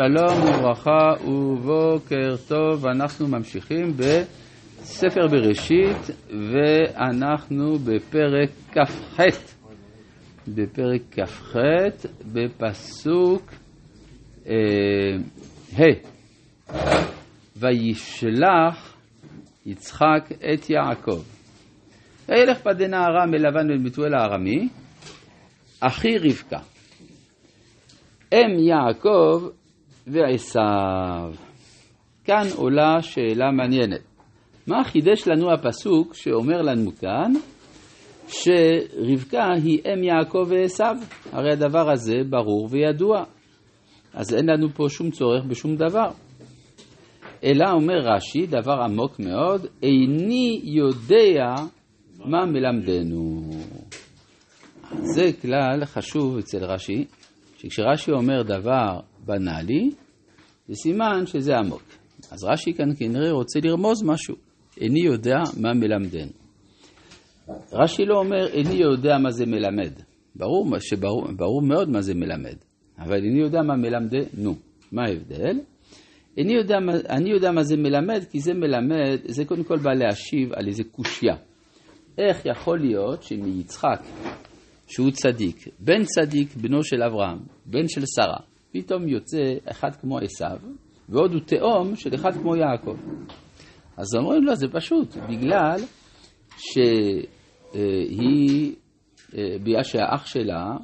שלום וברכה ובוקר טוב, אנחנו ממשיכים בספר בראשית ואנחנו בפרק כ"ח, בפרק כ"ח, בפסוק אה, ה' וישלח יצחק את יעקב. וילך פדנה ארם אל לבן בן בתואל הארמי, אחי רבקה. אם יעקב ועשיו. כאן עולה שאלה מעניינת. מה חידש לנו הפסוק שאומר לנו כאן שרבקה היא אם יעקב ועשיו? הרי הדבר הזה ברור וידוע. אז אין לנו פה שום צורך בשום דבר. אלא אומר רש"י, דבר עמוק מאוד, איני יודע מה מלמדנו. זה כלל חשוב אצל רש"י, שכשרש"י אומר דבר בנאלי, זה סימן שזה עמוק. אז רש"י כאן כנראה רוצה לרמוז משהו. איני יודע מה מלמדנו. רש"י לא אומר איני יודע מה זה מלמד. ברור, שברור, ברור מאוד מה זה מלמד. אבל איני יודע מה מלמדנו. מה ההבדל? איני יודע, אני יודע מה זה מלמד, כי זה מלמד, זה קודם כל בא להשיב על איזה קושייה. איך יכול להיות שמיצחק שהוא צדיק, בן צדיק, בנו של אברהם, בן של שרה, פתאום יוצא אחד כמו עשיו, ועוד הוא תאום של אחד כמו יעקב. אז אומרים לו, זה פשוט, בגלל שהיא, בגלל שהאח שלה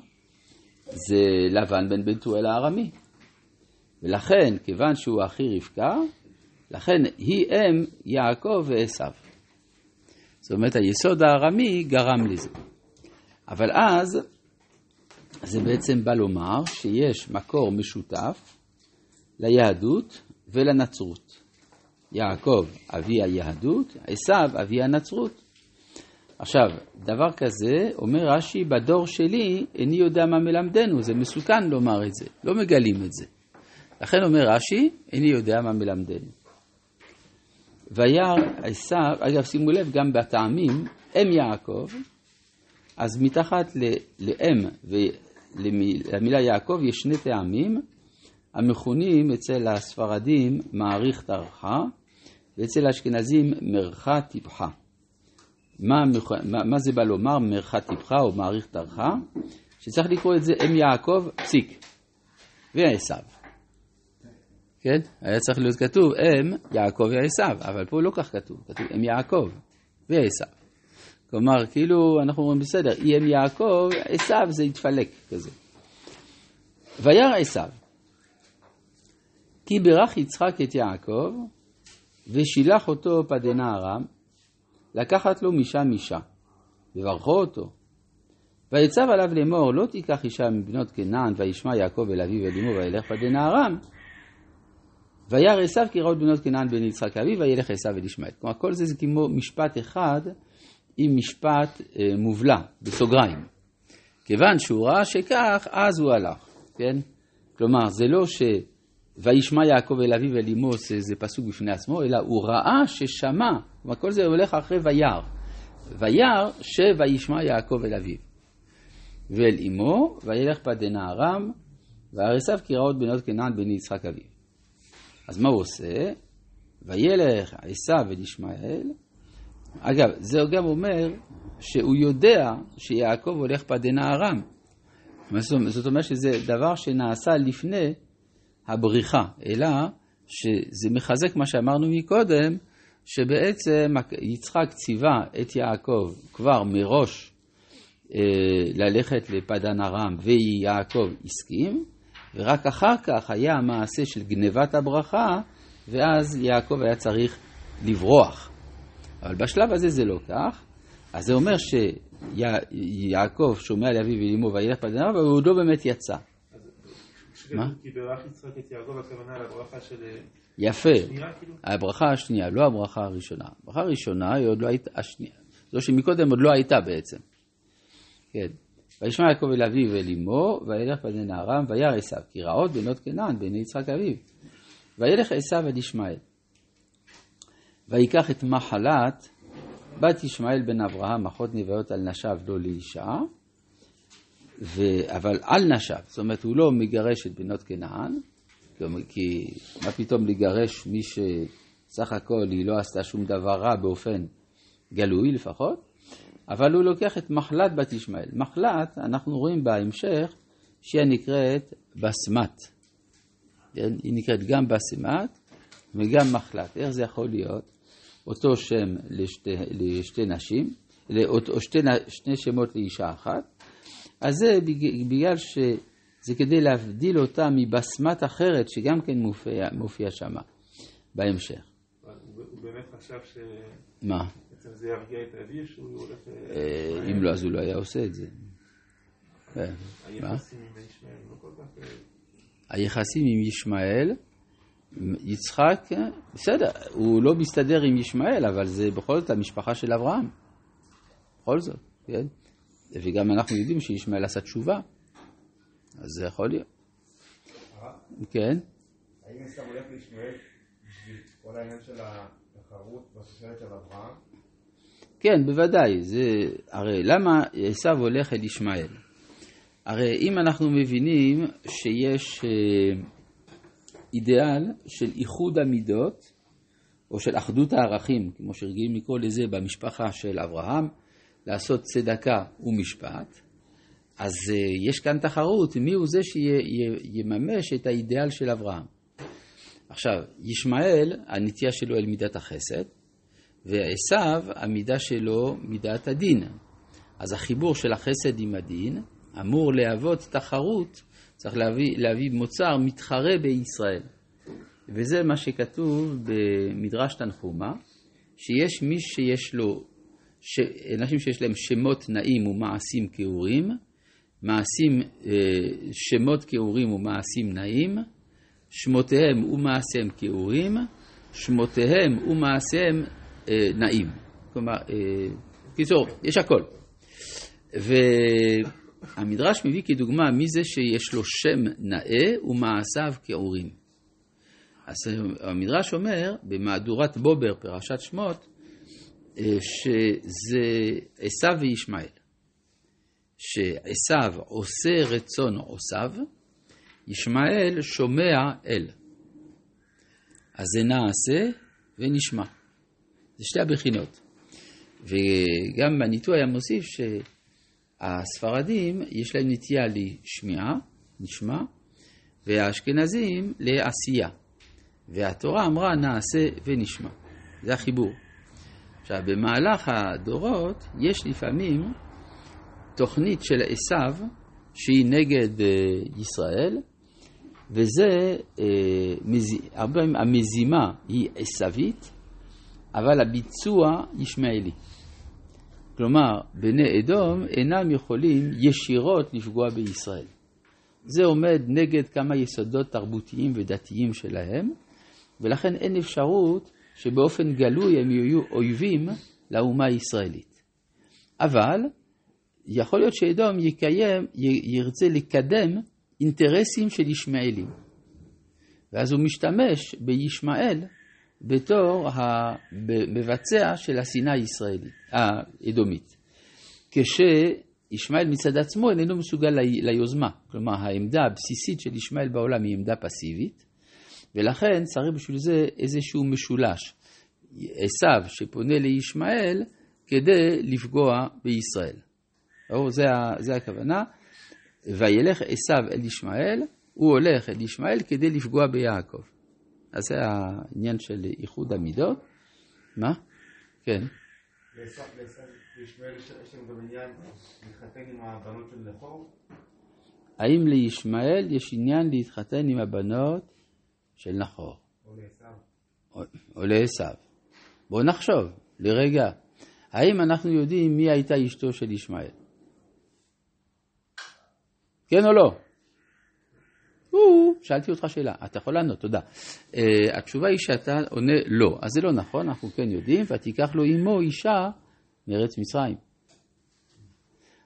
זה לבן בן בנטואל הארמי. ולכן, כיוון שהוא אחי רבקה, לכן היא אם יעקב ועשיו. זאת אומרת, היסוד הארמי גרם לזה. אבל אז זה בעצם בא לומר שיש מקור משותף ליהדות ולנצרות. יעקב אבי היהדות, עשיו אבי הנצרות. עכשיו, דבר כזה, אומר רש"י, בדור שלי איני יודע מה מלמדנו, זה מסוכן לומר את זה, לא מגלים את זה. לכן אומר רש"י, איני יודע מה מלמדנו. וירא עשיו, אגב שימו לב, גם בטעמים, אם יעקב, אז מתחת לאם ולמילה יעקב יש שני טעמים המכונים אצל הספרדים מעריך טרחה ואצל האשכנזים מרחה טיפחה. מה, מה, מה זה בא לומר מרחה טיפחה או מעריך טרחה? שצריך לקרוא את זה אם יעקב פסיק ועשיו. כן? היה צריך להיות כתוב אם יעקב ועשיו, אבל פה לא כך כתוב, כתוב אם יעקב ועשיו. כלומר, כאילו אנחנו אומרים בסדר, אי אם יעקב, עשיו זה יתפלק כזה. וירא עשיו, כי ברך יצחק את יעקב, ושילח אותו פדנה ארם, לקחת לו משם אישה, וברכו אותו. ויצב עליו לאמור, לא תיקח אישה מבנות כנען, וישמע יעקב אל אביו ואל אמו, וילך פדנה ארם. וירא עשיו כי ראו בנות כנען בן יצחק אביו, וילך עשיו אל ישמעאל. כלומר, כל זה זה כמו משפט אחד עם משפט אה, מובלע, בסוגריים. כיוון שהוא ראה שכך, אז הוא הלך, כן? כלומר, זה לא ש... וישמע יעקב אל אביו ואל אמו זה פסוק בפני עצמו, אלא הוא ראה ששמע, כלומר כל זה הולך אחרי וירא. וירא שוישמע יעקב אל אביו. ואל אמו, וילך פדנה ארם, והרסיו כי ראות בנות כנען בן יצחק אביו. אז מה הוא עושה? וילך עשיו אל ישמעאל, אגב, זה גם אומר שהוא יודע שיעקב הולך פדנה ארם. זאת אומרת שזה דבר שנעשה לפני הבריחה, אלא שזה מחזק מה שאמרנו מקודם, שבעצם יצחק ציווה את יעקב כבר מראש אה, ללכת לפדן ארם ויעקב הסכים, ורק אחר כך היה המעשה של גנבת הברכה, ואז יעקב היה צריך לברוח. אבל בשלב הזה זה לא כך. אז זה אומר שיעקב שומע לאביו ולאמו וילך פדנה, אבל הוא לא באמת יצא. מה? כי ברך יצחק את יעקב הכוונה לברכה של... יפה. כאילו? הברכה השנייה, לא הברכה הראשונה. הברכה הראשונה היא עוד לא הייתה, השנייה. זו שמקודם עוד לא הייתה בעצם. כן. וישמע יעקב אל אביו ואל אמו, וילך בני ארם, וירא עשיו, כי רעות בנות כנען, בני יצחק אביו. וילך עשיו אל ישמעאל. ויקח את מחלת בת ישמעאל בן אברהם, אחות נביאות על נשיו לא לאישה, ו... אבל על נשיו, זאת אומרת הוא לא מגרש את בנות כנען, כי מה פתאום לגרש מי שסך הכל היא לא עשתה שום דבר רע באופן גלוי לפחות, אבל הוא לוקח את מחלת בת ישמעאל. מחלת, אנחנו רואים בהמשך, שהיא נקראת בסמת. כן? היא נקראת גם בסמת וגם מחלת. איך זה יכול להיות? אותו שם לשתי, לשתי נשים, או שתי, שני שמות לאישה אחת, אז זה בגלל שזה כדי להבדיל אותה מבסמת אחרת שגם כן מופיע, מופיע שמה בהמשך. הוא באמת חשב ש... מה? בעצם זה ירגיע את אביו שהוא הולך... אה, אם לא, אז הוא לא היה עושה את זה. אה, היחסים עם ישמעאל יצחק, בסדר, הוא לא מסתדר עם ישמעאל, אבל זה בכל זאת המשפחה של אברהם. בכל זאת, כן? וגם אנחנו יודעים שישמעאל עשה תשובה, אז זה יכול להיות. כן? האם עשיו הולך לישמעאל בשביל כל העניין של התחרות בשושלת של אברהם? כן, בוודאי. זה, הרי למה עשיו הולך אל ישמעאל? הרי אם אנחנו מבינים שיש אה, אידיאל של איחוד המידות, או של אחדות הערכים, כמו שרגילים לקרוא לזה במשפחה של אברהם, לעשות צדקה ומשפט, אז uh, יש כאן תחרות, מי הוא זה שיממש את האידאל של אברהם. עכשיו, ישמעאל, הנטייה שלו אל מידת החסד, ועשו, המידה שלו מידת הדין. אז החיבור של החסד עם הדין אמור להוות תחרות, צריך להביא, להביא מוצר מתחרה בישראל. וזה מה שכתוב במדרש תנחומה, שיש מי שיש לו ש... אנשים שיש להם שמות נעים ומעשים כאורים, מעשים, אה, שמות כאורים ומעשים נעים, שמותיהם ומעשיהם כאורים, שמותיהם ומעשיהם אה, נעים. כלומר, אה, יש הכל. והמדרש מביא כדוגמה מי זה שיש לו שם נאה ומעשיו כאורים. אז המדרש אומר, במהדורת בובר, פרשת שמות, שזה עשו וישמעאל. שעשו עושה רצון עושיו, ישמעאל שומע אל. אז זה נעשה ונשמע. זה שתי הבחינות. וגם בניתוח היה מוסיף שהספרדים יש להם נטייה לשמיעה, נשמע, והאשכנזים לעשייה. והתורה אמרה נעשה ונשמע. זה החיבור. עכשיו, במהלך הדורות יש לפעמים תוכנית של עשיו שהיא נגד אה, ישראל, וזה, אה, הרבה פעמים המזימה היא עשווית, אבל הביצוע ישמעאלי. כלומר, בני אדום אינם יכולים ישירות לפגוע בישראל. זה עומד נגד כמה יסודות תרבותיים ודתיים שלהם, ולכן אין אפשרות שבאופן גלוי הם יהיו אויבים לאומה הישראלית. אבל יכול להיות שאדום יקיים, ירצה לקדם אינטרסים של ישמעאלים. ואז הוא משתמש בישמעאל בתור המבצע של השנאה הישראלית, האדומית. כשישמעאל מצד עצמו איננו מסוגל ליוזמה. כלומר, העמדה הבסיסית של ישמעאל בעולם היא עמדה פסיבית, ולכן צריך בשביל זה איזשהו משולש. עשו שפונה לישמעאל כדי לפגוע בישראל. ברור, זה, זה הכוונה. וילך עשו אל ישמעאל, הוא הולך אל ישמעאל כדי לפגוע ביעקב. אז זה העניין של איחוד המידות. מה? כן. האם לישמעאל יש עניין להתחתן עם הבנות של נחור. או לעשו. בואו נחשוב לרגע, האם אנחנו יודעים מי הייתה אשתו של ישמעאל? כן או לא? שאלתי אותך שאלה, אתה יכול לענות, תודה. Uh, התשובה היא שאתה עונה לא, אז זה לא נכון, אנחנו כן יודעים, ותיקח לו עמו אישה מארץ מצרים.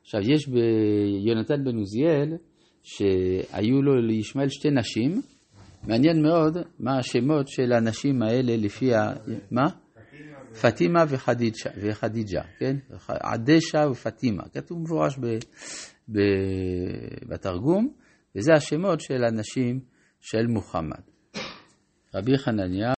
עכשיו, יש ביונתן בן עוזיאל, שהיו לו לישמעאל שתי נשים, מעניין מאוד מה השמות של הנשים האלה לפי ה... מה? פטימה וחדיג'ה, כן? עדשה ופטימה. כתוב מפורש ב, ב, בתרגום, וזה השמות של הנשים של מוחמד. רבי חנניה